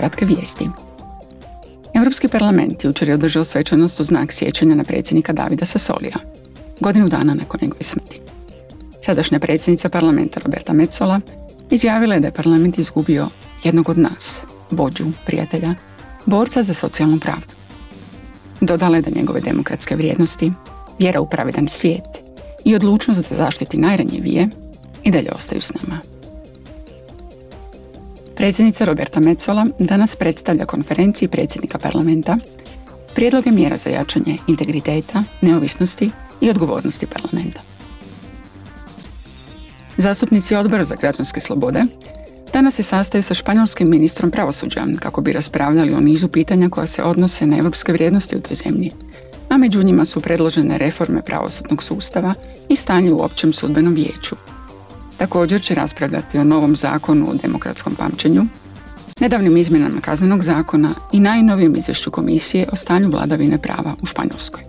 kratke vijesti. Europski parlament jučer je održao svečanost u znak sjećanja na predsjednika Davida Sassolija, godinu dana nakon njegove smrti. Sadašnja predsjednica parlamenta Roberta Metzola izjavila je da je parlament izgubio jednog od nas, vođu, prijatelja, borca za socijalnu pravdu. Dodala je da njegove demokratske vrijednosti, vjera u pravedan svijet i odlučnost da zaštiti najranjivije i dalje ostaju s nama. Predsjednica Roberta Metzola danas predstavlja konferenciji predsjednika parlamenta prijedloge mjera za jačanje integriteta, neovisnosti i odgovornosti parlamenta. Zastupnici odbora za građanske slobode danas se sastaju sa španjolskim ministrom pravosuđa kako bi raspravljali o nizu pitanja koja se odnose na europske vrijednosti u toj zemlji, a među njima su predložene reforme pravosudnog sustava i stanje u općem sudbenom vijeću. Također će raspravljati o novom zakonu o demokratskom pamćenju, nedavnim izmjenama kaznenog zakona i najnovijem izvješću komisije o stanju vladavine prava u Španjolskoj.